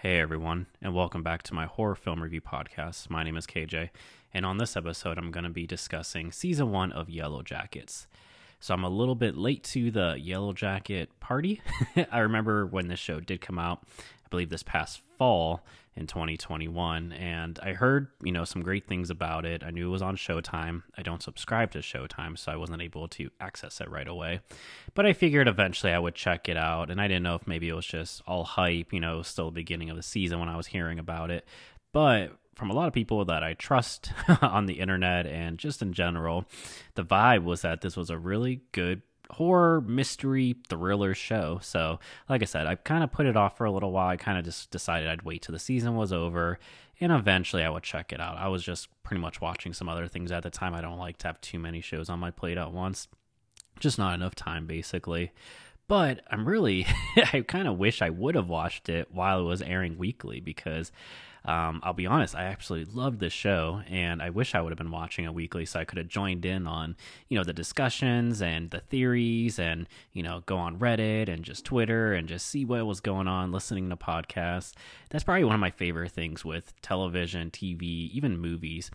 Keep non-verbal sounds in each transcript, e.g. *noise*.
Hey everyone, and welcome back to my horror film review podcast. My name is KJ, and on this episode, I'm going to be discussing season one of Yellowjackets. So I'm a little bit late to the Yellow Jacket party. *laughs* I remember when this show did come out, I believe this past fall in 2021, and I heard, you know, some great things about it. I knew it was on Showtime. I don't subscribe to Showtime, so I wasn't able to access it right away. But I figured eventually I would check it out, and I didn't know if maybe it was just all hype, you know, still the beginning of the season when I was hearing about it. But from a lot of people that I trust *laughs* on the internet and just in general, the vibe was that this was a really good horror mystery thriller show. So, like I said, I kind of put it off for a little while. I kind of just decided I'd wait till the season was over and eventually I would check it out. I was just pretty much watching some other things at the time. I don't like to have too many shows on my plate at once. Just not enough time basically. But I'm really *laughs* I kind of wish I would have watched it while it was airing weekly because um, I'll be honest, I absolutely loved this show, and I wish I would have been watching it weekly so I could have joined in on you know the discussions and the theories, and you know go on Reddit and just Twitter and just see what was going on, listening to podcasts. That's probably one of my favorite things with television, TV, even movies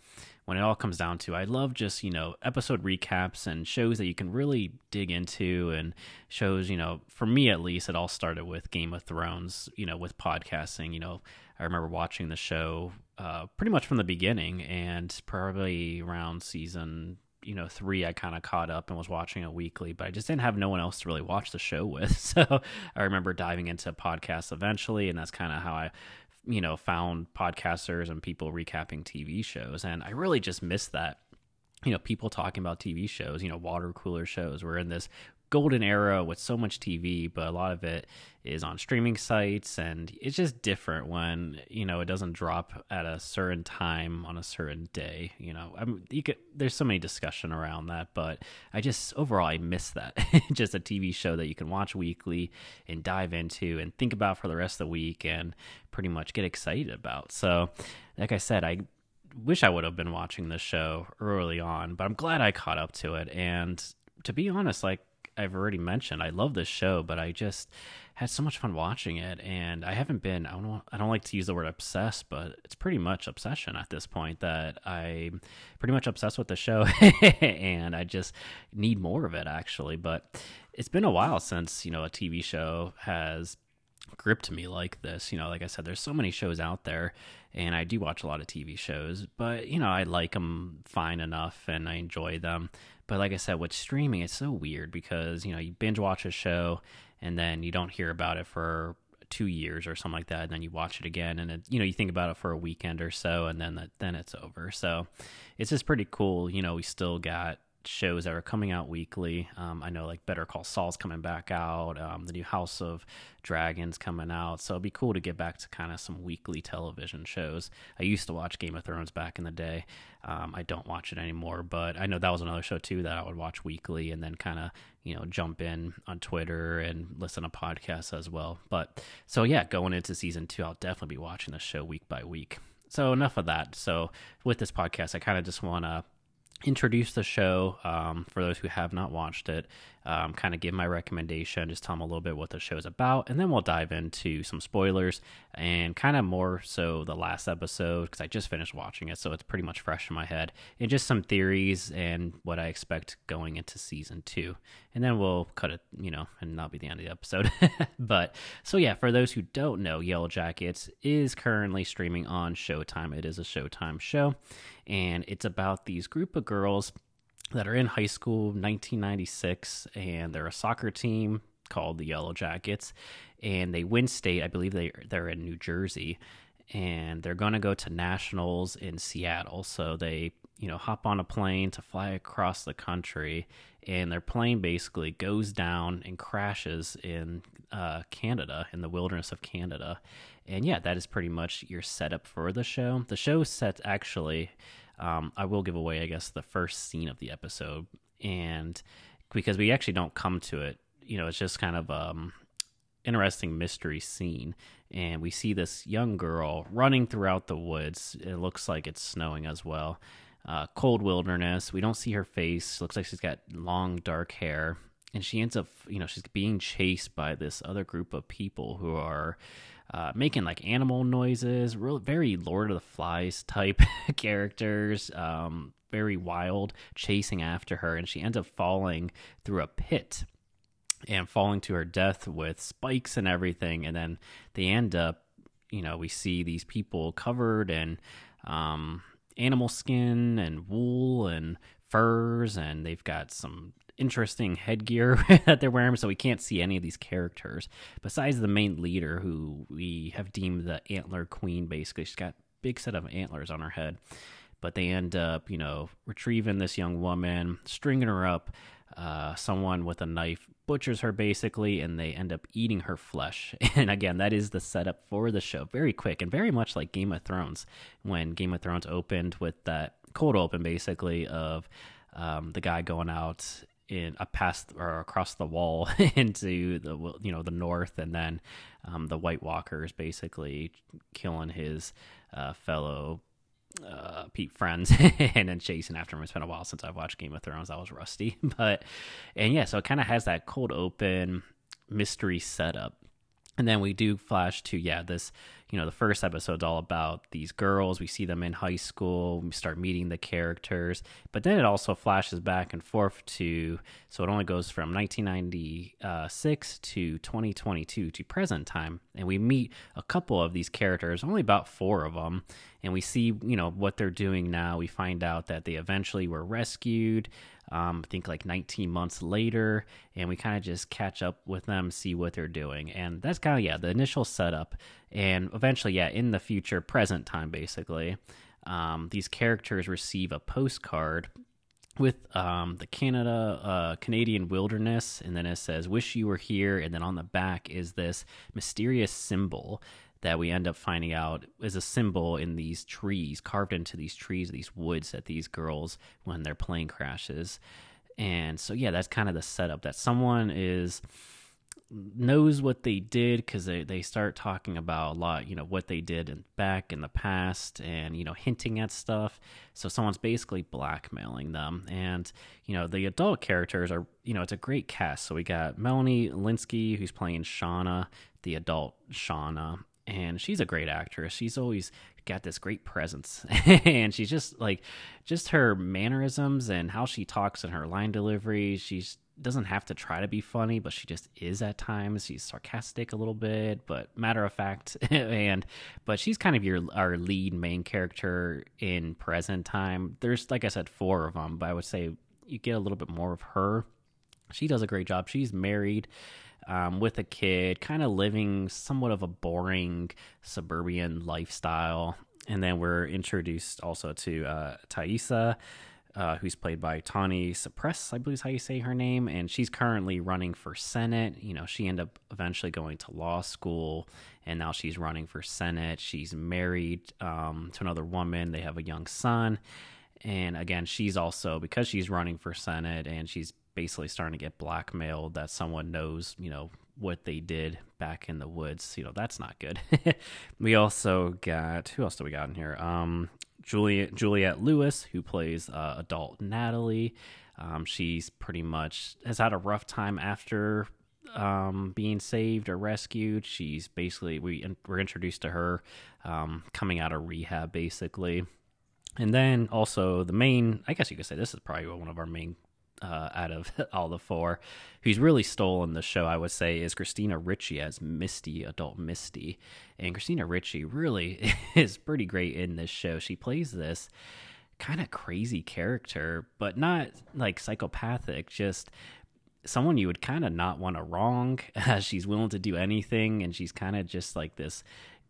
when it all comes down to I love just, you know, episode recaps and shows that you can really dig into and shows, you know, for me at least it all started with Game of Thrones, you know, with podcasting, you know, I remember watching the show uh, pretty much from the beginning and probably around season you know three i kind of caught up and was watching it weekly but i just didn't have no one else to really watch the show *laughs* with so i remember diving into podcasts eventually and that's kind of how i you know, found podcasters and people recapping TV shows. And I really just missed that. You know, people talking about TV shows, you know, water cooler shows. We're in this golden era with so much TV, but a lot of it is on streaming sites, and it's just different when you know it doesn't drop at a certain time on a certain day. You know, I mean, you could there's so many discussion around that, but I just overall I miss that. *laughs* just a TV show that you can watch weekly and dive into and think about for the rest of the week and pretty much get excited about. So, like I said, I wish I would have been watching this show early on, but I'm glad I caught up to it. And to be honest, like I've already mentioned, I love this show, but I just had so much fun watching it, and I haven't been. I don't. I don't like to use the word obsessed, but it's pretty much obsession at this point. That I'm pretty much obsessed with the show, *laughs* and I just need more of it actually. But it's been a while since you know a TV show has gripped me like this. You know, like I said, there's so many shows out there, and I do watch a lot of TV shows, but you know, I like them fine enough, and I enjoy them. But like I said, with streaming, it's so weird because you know you binge watch a show and then you don't hear about it for two years or something like that, and then you watch it again, and it, you know you think about it for a weekend or so, and then that, then it's over. So it's just pretty cool. You know, we still got shows that are coming out weekly. Um, I know like Better Call Saul's coming back out, um, the new House of Dragons coming out. So it'd be cool to get back to kind of some weekly television shows. I used to watch Game of Thrones back in the day. Um, I don't watch it anymore, but I know that was another show too that I would watch weekly and then kind of you know jump in on Twitter and listen to podcasts as well. But so yeah, going into season two, I'll definitely be watching the show week by week. So enough of that. So with this podcast, I kind of just want to introduce the show um, for those who have not watched it um, kind of give my recommendation just tell them a little bit what the show is about and then we'll dive into some spoilers and kind of more so the last episode because i just finished watching it so it's pretty much fresh in my head and just some theories and what i expect going into season two. And then we'll cut it you know and that'll be the end of the episode. *laughs* But so yeah for those who don't know yellowjackets is currently streaming on showtime. It is a showtime show and it's about these group of girls that are in high school 1996 and they're a soccer team called the Yellowjackets and they win state. I believe they they're in New Jersey and they're going to go to nationals in Seattle. So they you know hop on a plane to fly across the country and their plane basically goes down and crashes in uh, Canada in the wilderness of Canada. And yeah that is pretty much your setup for the show. The show set actually um, I will give away, I guess, the first scene of the episode, and because we actually don't come to it, you know, it's just kind of um interesting mystery scene, and we see this young girl running throughout the woods. It looks like it's snowing as well. Uh, cold wilderness. We don't see her face. Looks like she's got long dark hair, and she ends up, you know, she's being chased by this other group of people who are uh, making like animal noises, real very Lord of the Flies type *laughs* characters. Um, very wild, chasing after her, and she ends up falling through a pit and falling to her death with spikes and everything. And then they end up, you know, we see these people covered in um, animal skin and wool and furs, and they've got some interesting headgear *laughs* that they're wearing, so we can't see any of these characters besides the main leader, who we have deemed the antler queen. Basically, she's got big set of antlers on her head, but they end up, you know, retrieving this young woman, stringing her up. Uh, someone with a knife butchers her basically, and they end up eating her flesh. *laughs* And again, that is the setup for the show. Very quick and very much like Game of Thrones. When Game of Thrones opened with that cold open, basically of um, the guy going out in a past or across the wall *laughs* into the you know the north, and then um, the White Walkers basically killing his uh, fellow uh, Pete friends *laughs* and then chasing after him. It's been a while since I've watched Game of Thrones. I was rusty, *laughs* but and yeah, so it kind of has that cold open mystery setup and then we do flash to yeah this you know the first episode's all about these girls. We see them in high school. We start meeting the characters. But then it also flashes back and forth to so it only goes from 1996 to 2022 to present time. And we meet a couple of these characters only about four of them and we see you know what they're doing now. We find out that they eventually were rescued um, I think like 19 months later, and we kind of just catch up with them, see what they're doing. And that's kind of, yeah, the initial setup. And eventually, yeah, in the future, present time, basically, um, these characters receive a postcard with um, the Canada uh, Canadian wilderness, and then it says "Wish you were here," and then on the back is this mysterious symbol that we end up finding out is a symbol in these trees, carved into these trees, these woods that these girls when their plane crashes. And so yeah, that's kind of the setup that someone is knows what they did because they, they start talking about a lot you know what they did in, back in the past and you know hinting at stuff. So someone's basically blackmailing them. And you know the adult characters are you know it's a great cast. So we got melanie lynskey who's playing shauna the adult shauna and she's a great actress. She's always got this great presence, *laughs* and she's just like, just her mannerisms and how she talks and her line delivery. She doesn't have to try to be funny, but she just is at times. She's sarcastic a little bit, but matter of fact, *laughs* and but she's kind of your our lead main character in present time. There's like I said, four of them, but I would say you get a little bit more of her. She does a great job. She's married um, with a kid, kind of living somewhat of a boring suburban lifestyle. And then we're introduced also to uh, Taissa, uh, who's played by Tawny Cypress, I believe is how you say her name. And she's currently running for Senate. You know, she ended up eventually going to law school, and now she's running for Senate. She's married um, to another woman, they have a young son. And again, she's also, because she's running for Senate and she's basically starting to get blackmailed that someone knows, you know, what they did back in the woods. You know, that's not good. *laughs* we also got who else do we got in here? Um, Juliet Juliette Lewis, who plays uh, adult Natalie. Um, she's pretty much has had a rough time after um, being saved or rescued. She's basically we we're introduced to her um, coming out of rehab, basically. And then also the main, I guess you could say this is probably one of our main uh, out of *laughs* all the four. Who's really stolen the show, I would say, is Christina Ricci as Misty, adult Misty. And Christina Ricci really *laughs* is pretty great in this show. She plays this kind of crazy character, but not like psychopathic, just someone you would kind of not want to wrong. *laughs* she's willing to do anything, and she's kind of just like this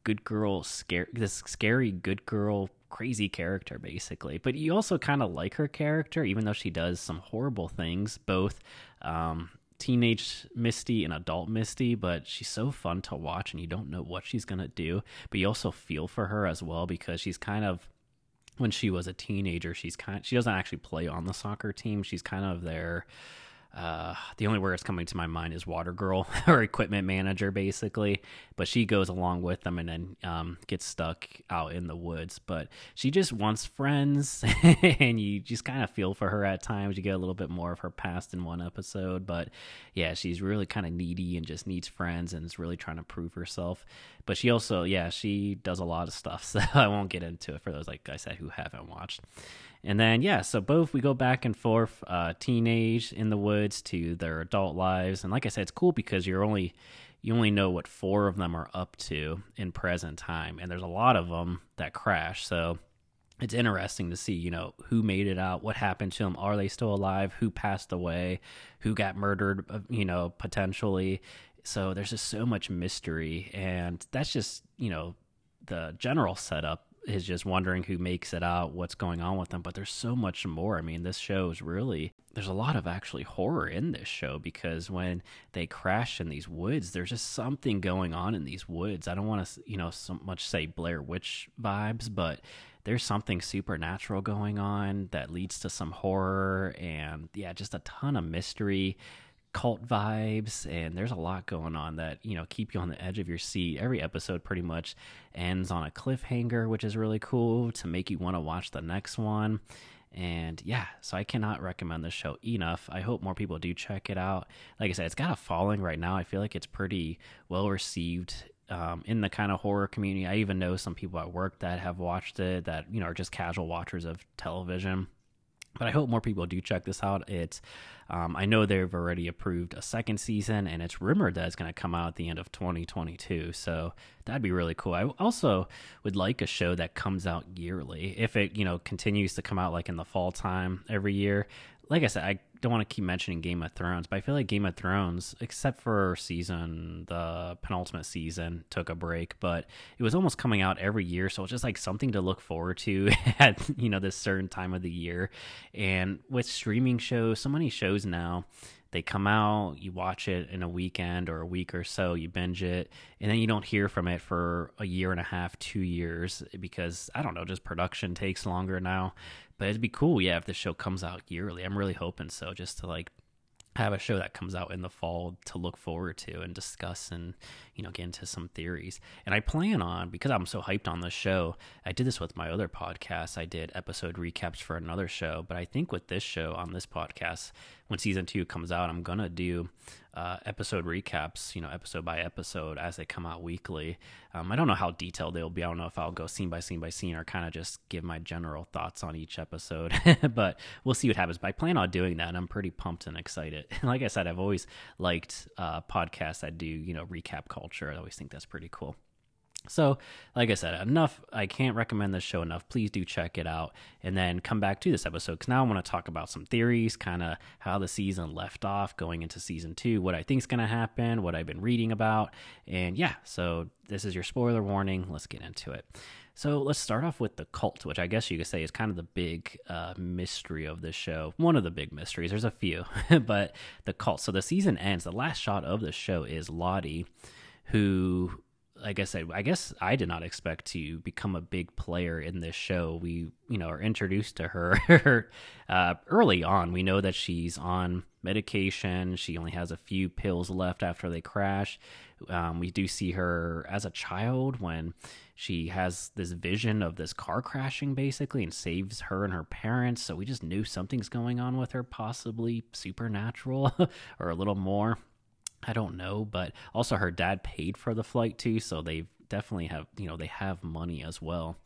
good girl, scare this scary good girl crazy character basically. But you also kind of like her character even though she does some horrible things both um, teenage misty and adult misty but she's so fun to watch and you don't know what she's gonna do. But you also feel for her as well because she's kind of when she was a teenager she's kind she doesn't actually play on the soccer team. She's kind of their uh, the only word that's coming to my mind is water girl *laughs* or equipment manager, basically. But she goes along with them and then um, gets stuck out in the woods. But she just wants friends, *laughs* and you just kind of feel for her at times. You get a little bit more of her past in one episode. But yeah, she's really kind of needy and just needs friends and is really trying to prove herself. But she also, yeah, she does a lot of stuff. *laughs* So I won't get into it for those, like I said, who haven't watched. And then, yeah, so both we go back and forth, uh, teenage in the woods to their adult lives. And like I said, it's cool because you're only you only know what four of them are up to in present time, and there's a lot of them that crash. So it's interesting to see, you know, who made it out, what happened to them, are they still alive, who passed away, who got murdered, uh, you know, potentially. So there's just so much mystery, and that's just you know the general setup is just wondering who makes it out, what's going on with them. But there's so much more. I mean, this show is really, there's a lot of actually horror in this show because when they crash in these woods, there's just something going on in these woods. I don't want to, you know, so much say Blair Witch vibes, but there's something supernatural going on that leads to some horror and, yeah, just a ton of mystery cult vibes and there's a lot going on that you know keep you on the edge of your seat. Every episode pretty much ends on a cliffhanger which is really cool to make you want to watch the next one. And yeah so i cannot recommend this show enough. I hope more people do check it out. Like i said it's got a following right now. I feel like it's pretty well received um, in the kind of horror community. I even know some people at work that have watched it that you know are just casual watchers of television but I hope more people do check this out. It's, um, I know they've already approved a second season, and it's rumored that it's going to come out at the end of 2022. So that'd be really cool. I also would like a show that comes out yearly. If it, you know, continues to come out like in the fall time every year. Like I said, I don't want to keep mentioning Game of Thrones, but I feel like Game of Thrones, except for season, the penultimate season, took a break, but it was almost coming out every year. So it's just like something to look forward to *laughs* at, you know, this certain time of the year. And with streaming shows, so many shows now, they come out, you watch it in a weekend or a week or so, you binge it, and then you don't hear from it for a year and a half, two years, because I don't know, just production takes longer now. But it'd be cool, yeah, if the show comes out yearly. I'm really hoping so, just to like have a show that comes out in the fall to look forward to and discuss and you know get into some theories. And i plan on because i'm so hyped on this show i did this with my other podcast. I did episode recaps for another show. But i think with this show on this podcast when season two comes out i'm gonna do uh, episode recaps, you know, episode by episode as they come out weekly. Um, I don't know how detailed they'll be. I don't know if I'll go scene by scene by scene or kind of just give my general thoughts on each episode, *laughs* but we'll see what happens. But I plan on doing that, and I'm pretty pumped and excited. *laughs* like I said, I've always liked uh, podcasts that do, you know, recap culture. I always think that's pretty cool. So, like I said, enough. I can't recommend this show enough. Please do check it out and then come back to this episode because now I want to talk about some theories, kind of how the season left off going into season two, what I think is going to happen, what I've been reading about. And yeah, so this is your spoiler warning. Let's get into it. So, let's start off with the cult, which I guess you could say is kind of the big uh, mystery of this show. One of the big mysteries. There's a few, *laughs* but the cult. So, the season ends. The last shot of the show is Lottie who like I said, I guess I did not expect to become a big player in this show. We, you know, are introduced to her *laughs* uh, early on. We know that she's on medication. She only has a few pills left after they crash. Um, we do see her as a child when she has this vision of this car crashing basically and saves her and her parents. So we just knew something's going on with her, possibly supernatural *laughs* or a little more. I don't know, but also her dad paid for the flight too, so they definitely have, you know, they have money as well.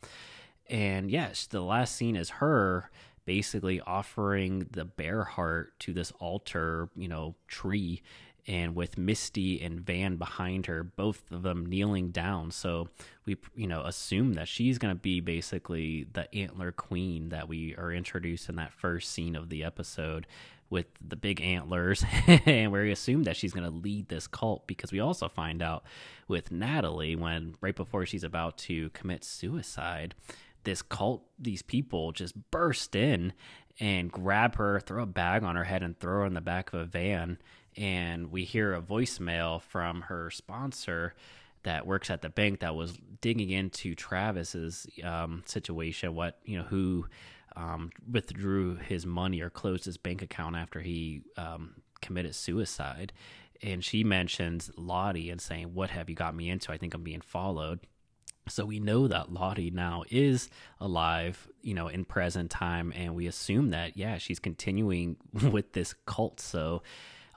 And yes, the last scene is her basically offering the bear heart to this altar, you know, tree and with Misty and Van behind her, both of them kneeling down. So we, you know, assume that she's going to be basically the antler queen that we are introduced in that first scene of the episode with the big antlers, *laughs* and we assume that she's going to lead this cult because we also find out with Natalie when right before she's about to commit suicide, this cult, these people just burst in and grab her, throw a bag on her head, and throw her in the back of a van. And we hear a voicemail from her sponsor that works at the bank that was digging into Travis's um, situation, what you know, who um, withdrew his money or closed his bank account after he um, committed suicide. And she mentions Lottie and saying, What have you got me into? I think I'm being followed. So we know that Lottie now is alive, you know, in present time, and we assume that yeah, she's continuing *laughs* with this cult. So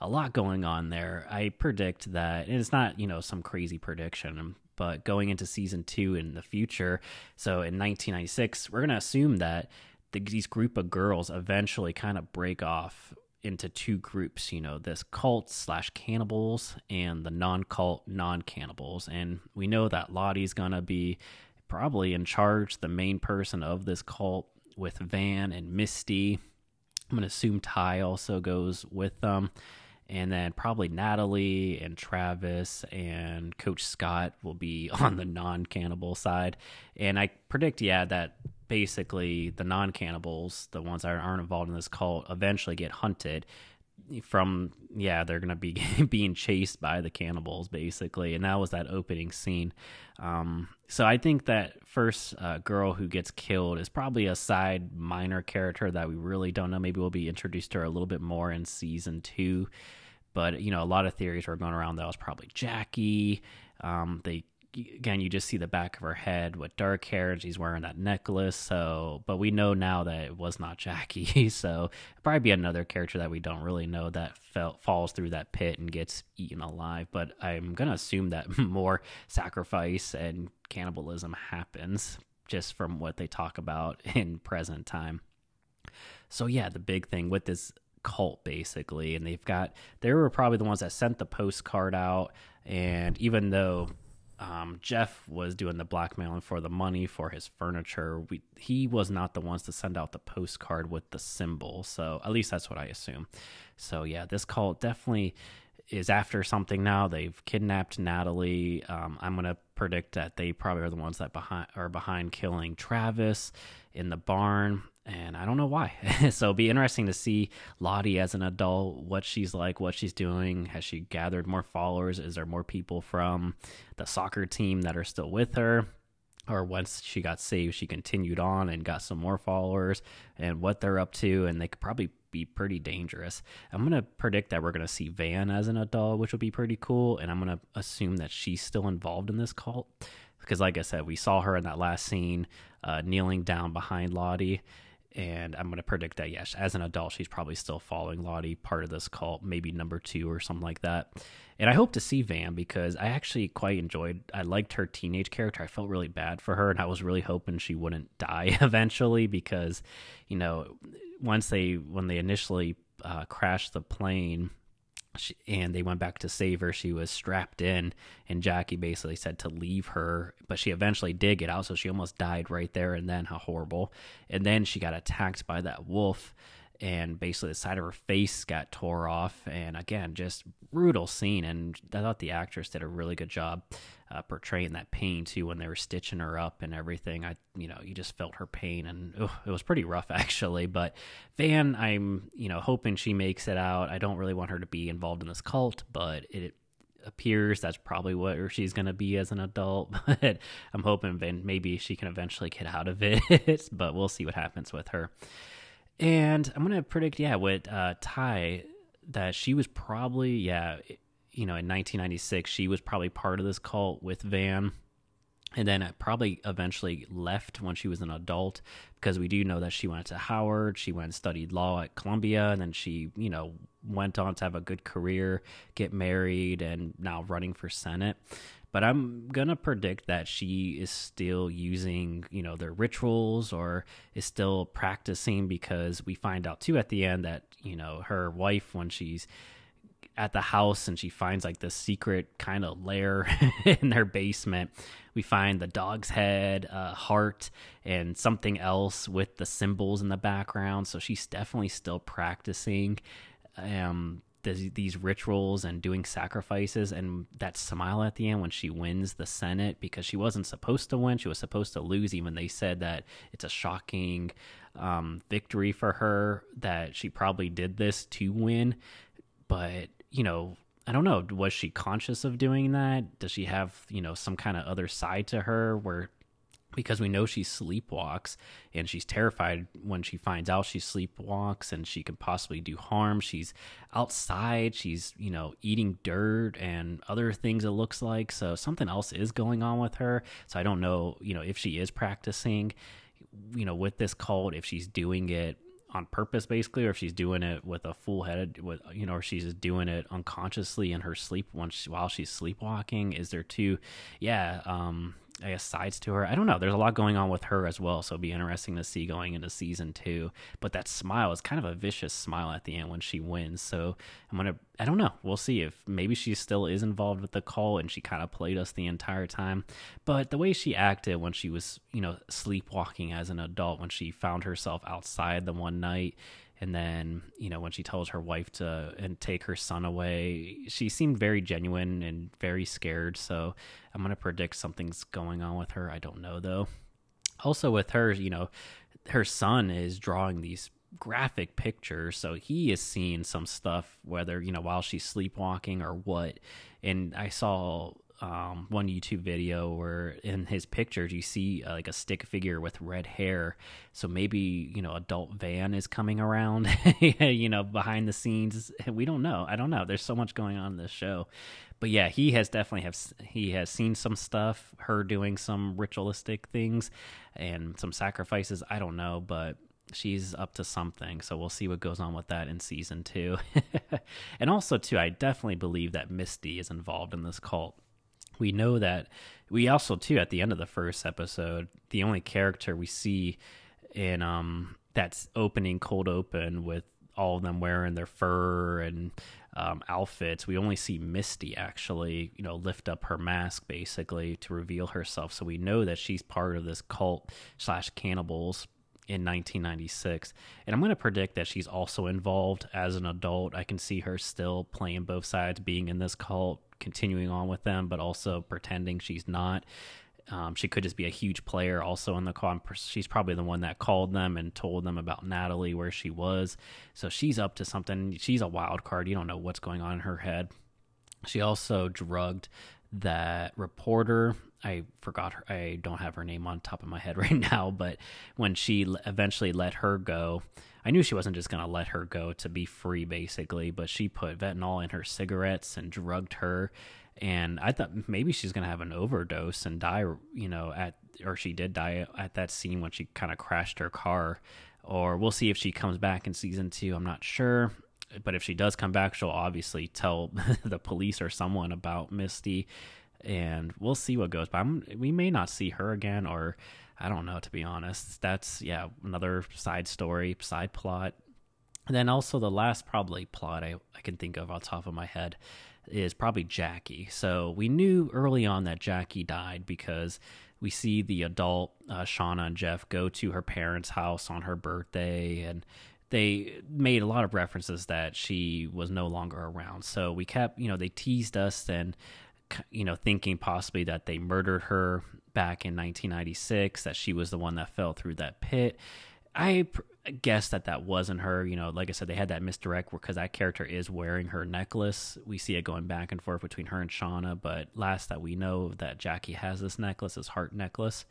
a lot going on there. I predict that and it's not, you know, some crazy prediction, but going into season 2 in the future, so in 1996, we're going to assume that the, these group of girls eventually kind of break off into two groups, you know, this cult slash cannibals and the non cult non cannibals. And we know that Lottie's to be probably in charge, the main person of this cult with Van and Misty. I'm to assume Tai also goes with them. And then probably Natalie and Travis and Coach Scott will be *laughs* on the non cannibal side. And I predict, yeah, that basically the non cannibals, the ones that aren't involved in this cult, eventually get hunted from yeah they're gonna be *laughs* being chased by the cannibals basically. And that was that opening scene. Um, so i think that first uh, girl who gets killed is probably a side minor character that we really don't know. Maybe we'll be introduced to her a little bit more in season two. But you know a lot of theories were going around that was probably jackie. Um, they again, you just see the back of her head with dark hair, she's wearing that necklace. So, but we know now that it was not *laughs* Jackie. So, probably be another character that we don't really know that fell, falls through that pit and gets eaten alive. But I'm gonna assume that *laughs* more sacrifice and cannibalism happens just from what they talk about *laughs* in present time. So, yeah, the big thing with this cult basically and they've got they were probably the ones that sent the postcard out and even though um, Jeff was doing the blackmailing for the money for his furniture. We, he was not the ones to send out the postcard with the symbol. So at least that's what I assume. So yeah, this cult definitely is after something now. They've kidnapped Natalie. Um, I'm gonna predict that they probably are the ones that behind are behind killing Travis in the barn and I don't know why. *laughs* so it'll be interesting to see Lottie as an adult, what she's like, what she's doing. Has she gathered more followers? Is there more people from the soccer team that are still with her? Or once she got saved, she continued on and got some more followers and what they're up to. And they could probably be pretty dangerous. I'm going to predict that we're going to see Van as an adult, which will be pretty cool. And I'm going to assume that she's still involved in this cult. Because, like I said, we saw her in that last scene uh, kneeling down behind Lottie and I'm going to predict that yes, as an adult, she's probably still following Lottie, part of this cult, maybe number two or something like that. And I hope to see Van because I actually quite enjoyed. I liked her teenage character. I felt really bad for her, and I was really hoping she wouldn't *laughs* die eventually because, you know, once they when they initially uh, crashed the plane she, and they went back to save her. She was strapped in, and Jackie basically said to leave her, but she eventually did get out, so she almost died right there and then. How horrible! And then she got attacked by that wolf, and basically the side of her face got tore off. And again, just brutal scene. And I thought the actress did a really good job uh, portraying that pain too when they were stitching her up and everything. I, you know, you just felt her pain, and ugh, it was pretty rough *laughs* actually. But Van, I'm, you know, hoping she makes it out. I don't really want her to be involved in this cult, but it appears that's probably what she's going to be as an adult. *laughs* But I'm hoping Van, maybe she can eventually get out of it. *laughs* but we'll see what happens with her. And I'm gonna predict, yeah, with uh, Tai, that she was probably, yeah, you know, in 1996, she was probably part of this cult with Van. And then probably eventually left when she was an adult because we do know that she went to Howard. She went and studied law at Columbia. And then she, you know, went on to have a good career, get married, and now running for Senate but I'm gonna predict that she is still using, you know, their rituals or is still practicing because we find out too at the end that, you know, her wife when she's at the house and she finds like this secret kind of lair *laughs* in their basement. We find the dog's head, a heart, and something else with the symbols in the background. So she's definitely still practicing. Um, these rituals and doing sacrifices and that smile at the end when she wins the senate because she wasn't supposed to win she was supposed to lose even they said that it's a shocking um, victory for her that she probably did this to win but you know i don't know was she conscious of doing that does she have you know some kind of other side to her where because we know she sleepwalks and she's terrified when she finds out she sleepwalks and she can possibly do harm. She's outside, she's, you know, eating dirt and other things it looks like. So something else is going on with her. So I don't know, you know, if she is practicing, you know, with this cult, if she's doing it on purpose basically or if she's doing it with a full head with you know or she's doing it unconsciously in her sleep once while she's sleepwalking is there two yeah um I guess sides to her. I don't know. There's a lot going on with her as well, so it'll be interesting to see going into season two. But that smile is kind of a vicious smile at the end when she wins. So I'm gonna. I don't know. We'll see if maybe she still is involved with the call and she kind of played us the entire time. But the way she acted when she was, you know, sleepwalking as an adult, when she found herself outside the one night and then you know when she tells her wife to and take her son away she seemed very genuine and very scared. So i'm going to predict something's going on with her. I don't know though. Also with her you know her son is drawing these graphic pictures so he is seeing some stuff whether you know while she's sleepwalking or what. And i saw um, one YouTube video where in his pictures you see uh, like a stick figure with red hair. So maybe you know adult Van is coming around, *laughs* you know, behind the scenes. We don't know. I don't know. There's so much going on in this show, but yeah, he has definitely have he has seen some stuff. Her doing some ritualistic things and some sacrifices. I don't know, but she's up to something so we'll see what goes on with that in season two *laughs* and also too i definitely believe that misty is involved in this cult we know that. We also too at the end of the first episode the only character we see in um that's opening cold open with all of them wearing their fur and um, outfits we only see misty actually you know lift up her mask basically to reveal herself. So we know that she's part of this cult slash cannibals in 1996 and i'm going to predict that she's also involved as an adult i can see her still playing both sides being in this cult continuing on with them, but also pretending she's not. Um, she could just be a huge player also in the call. She's probably the one that called them and told them about Natalie where she was. So she's up to something. She's a wild card. You don't know what's going on in her head. She also drugged that reporter. I forgot her. I don't have her name on top of my head *laughs* right now, but when she eventually let her go, I knew she wasn't just going to let her go to be free, basically, but she put fentanyl in her cigarettes and drugged her. And I thought maybe she's going to have an overdose and die, you know, at, or she did die at that scene when she kind of crashed her car. Or we'll see if she comes back in season two. I'm not sure. But if she does come back, she'll obviously tell *laughs* the police or someone about Misty. And we'll see what goes. But I'm, we may not see her again or I don't know to be honest. That's yeah, another side story, side plot. And then also the last probably plot I, I can think of on top of my head is probably Jackie. So we knew early on that Jackie died because we see the adult uh, Shauna and Jeff go to her parents' house on her birthday and they made a lot of references that she was no longer around. So we kept, you know, they teased us and you know, thinking possibly that they murdered her back in 1996, that she was the one that fell through that pit. I guess that that wasn't her. You know, like I said, they had that misdirect because that character is wearing her necklace. We see it going back and forth between her and Shauna, but last that we know that Jackie has this necklace, this heart necklace.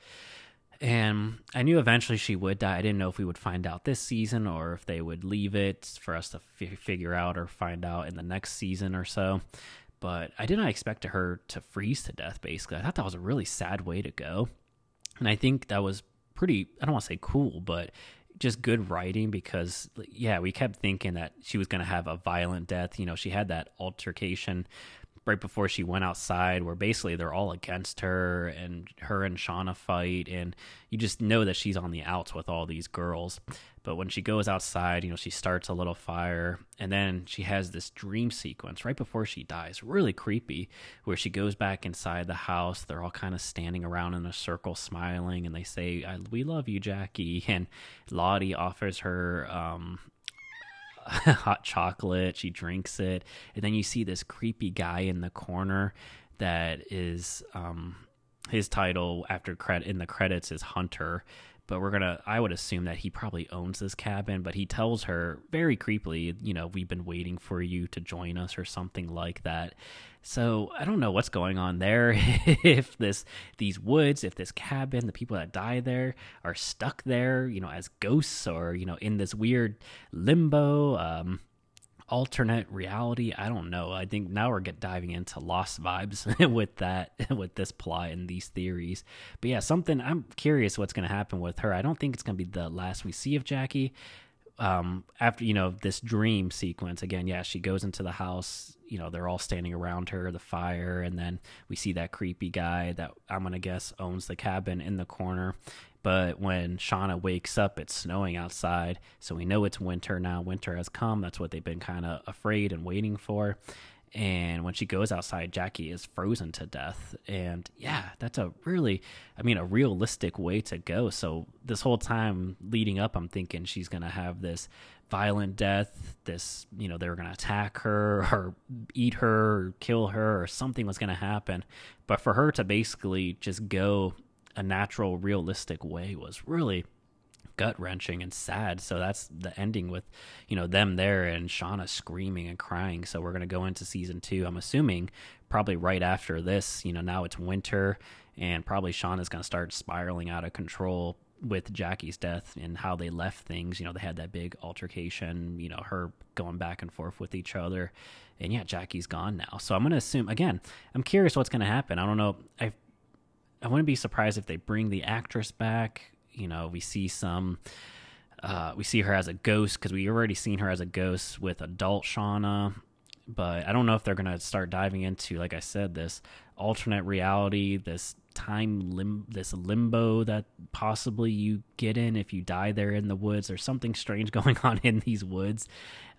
And I knew eventually she would die. I didn't know if we would find out this season or if they would leave it for us to f- figure out or find out in the next season or so but I did not expect her to freeze to death, basically. I thought that was a really sad way to go. And I think that was pretty, I don't want to say cool, but just good writing because, yeah, we kept thinking that she was going to have a violent death. You know, she had that altercation right before she went outside where basically they're all against her and her and Shauna fight and you just know that she's on the outs with all these girls. But when she goes outside, you know, she starts a little fire and then she has this dream sequence right before she dies, really creepy, where she goes back inside the house. They're all kind of standing around in a circle smiling and they say, "We love you, Jackie." *laughs* And Lottie offers her um, *laughs* hot chocolate. She drinks it, and then you see this creepy guy in the corner that is um, his title after credit in the credits is Hunter. But we're gonna i would assume that he probably owns this cabin but he tells her very creepily you know we've been waiting for you to join us or something like that. So i don't know what's going on there. *laughs* If this these woods if this cabin the people that die there are stuck there you know as ghosts or you know in this weird limbo um alternate reality. I don't know. I think now we're get diving into lost vibes *laughs* with that *laughs* with this plot and these theories. But yeah, something I'm curious what's going to happen with her. I don't think it's going to be the last we see of Jackie. Um, after you know this dream sequence again, yeah, she goes into the house. You know they're all standing around her, the fire, and then we see that creepy guy that I'm gonna guess owns the cabin in the corner, but when Shauna wakes up, it's snowing outside. So we know it's winter now. Winter has come. That's what they've been kind of afraid and waiting for. And when she goes outside, Jackie is frozen to death. And yeah, that's a really, I mean, a realistic way to go. So this whole time leading up, I'm thinking she's going to have this violent death. This, you know, they were going to attack her *laughs* or eat her or kill her or something was going to happen. But for her to basically just go a natural, realistic way was really gut wrenching and sad. So that's the ending with, you know, them there and Shauna screaming and crying. So we're gonna go into season two. I'm assuming probably right after this. You know, now it's winter and probably Shauna's gonna start spiraling out of control with Jackie's death and how they left things. You know, they had that big altercation. You know, her going back and forth with each other. And yeah, Jackie's gone now. So I'm gonna assume again. I'm curious what's gonna happen. I don't know. I I wouldn't be surprised if they bring the actress back. You know, we see some. Uh, we see her as a ghost because we already seen her as a ghost with adult Shauna, but I don't know if they're gonna start diving into, like I said, this alternate reality, this time lim- this limbo that possibly you get in if you die there in the woods. There's something strange *laughs* going on in these woods,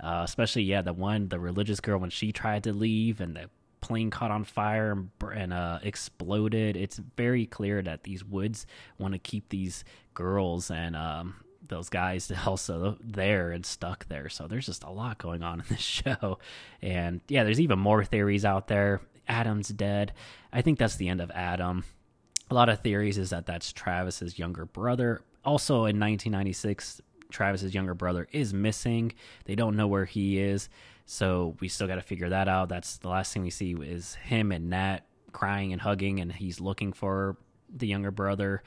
uh, especially yeah, the one the religious girl when she tried to leave and the plane caught on fire and, and uh, exploded. It's very clear that these woods want to keep these girls and um, those guys *laughs* also there and stuck there. So there's just a lot going on in this *laughs* show. And yeah, there's even more theories out there. Adam's dead. I think that's the end of Adam. A lot of theories is that that's Travis's younger brother. Also in 1996, Travis's younger brother is missing. They don't know where he is. So we still got to figure that out. That's the last thing we see is him and Nat crying and hugging, and he's looking for the younger brother.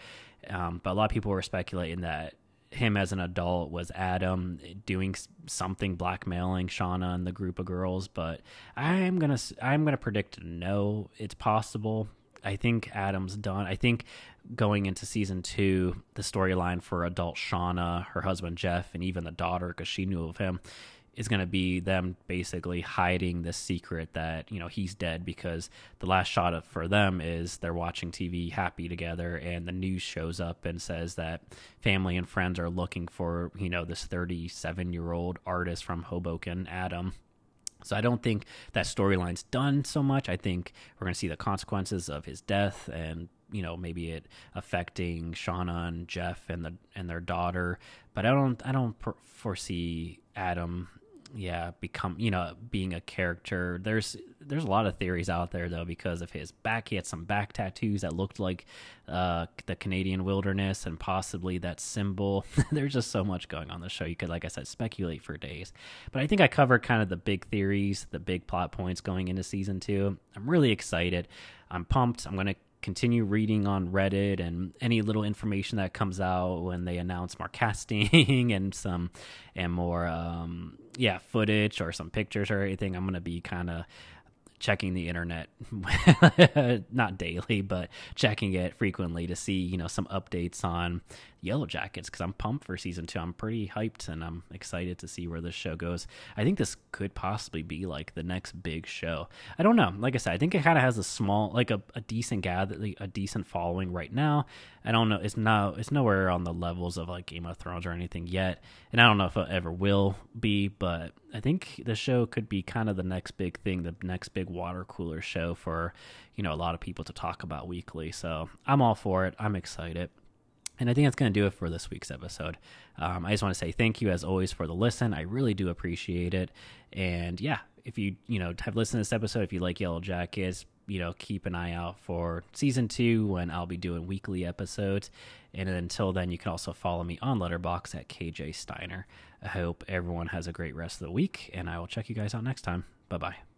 Um, but a lot of people were speculating that him as an adult was Adam doing something blackmailing Shauna and the group of girls. But I'm gonna I'm gonna predict no. It's possible. I think Adam's done. I think going into season two, the storyline for adult Shauna, her husband Jeff, and even the daughter, because she knew of him, is going to be them basically hiding the secret that you know he's dead because the last shot of, for them is they're watching TV happy together and the news shows up and says that family and friends are looking for you know this 37 year old artist from Hoboken Adam so I don't think that storyline's done so much. I think we're going to see the consequences of his death and you know maybe it affecting Shauna and Jeff and the and their daughter. But I don't I don't foresee Adam yeah become you know being a character. There's there's a lot of theories out there though because of his back he had some back tattoos that looked like uh, the canadian wilderness and possibly that symbol. *laughs* There's just so much going on the show you could like i said speculate for days. But i think i covered kind of the big theories the big plot points going into season two. I'm really excited. I'm pumped. I'm going to continue reading on Reddit and any little information that comes out when they announce more *laughs* casting and some and more um, yeah footage or some pictures or anything. I'm gonna be kind of checking the internet *laughs* not daily but checking it frequently to see you know some updates on yellowjackets because i'm pumped for season two. I'm pretty hyped and i'm excited to see where this show goes. I think this could possibly be like the next big show. I don't know. Like i said i think it kind of has a small like a, a decent gather a decent following right now i don't know it's no it's nowhere on the levels of like game of thrones or anything yet and i don't know if it ever will be but I think the show could be kind of the next big thing, the next big water cooler show for, you know, a lot of people to talk about weekly. So I'm all for it. I'm excited. And I think that's going to do it for this week's episode. Um, I just want to say thank you as always for the listen. I really do appreciate it. And yeah, if you you know have listened to this episode, if you like Yellowjackets, you know, keep an eye out for season two when I'll be doing weekly episodes. And until then, you can also follow me on Letterboxd at KJ Steiner. I hope everyone has a great rest of the week, and I will check you guys out next time. Bye bye.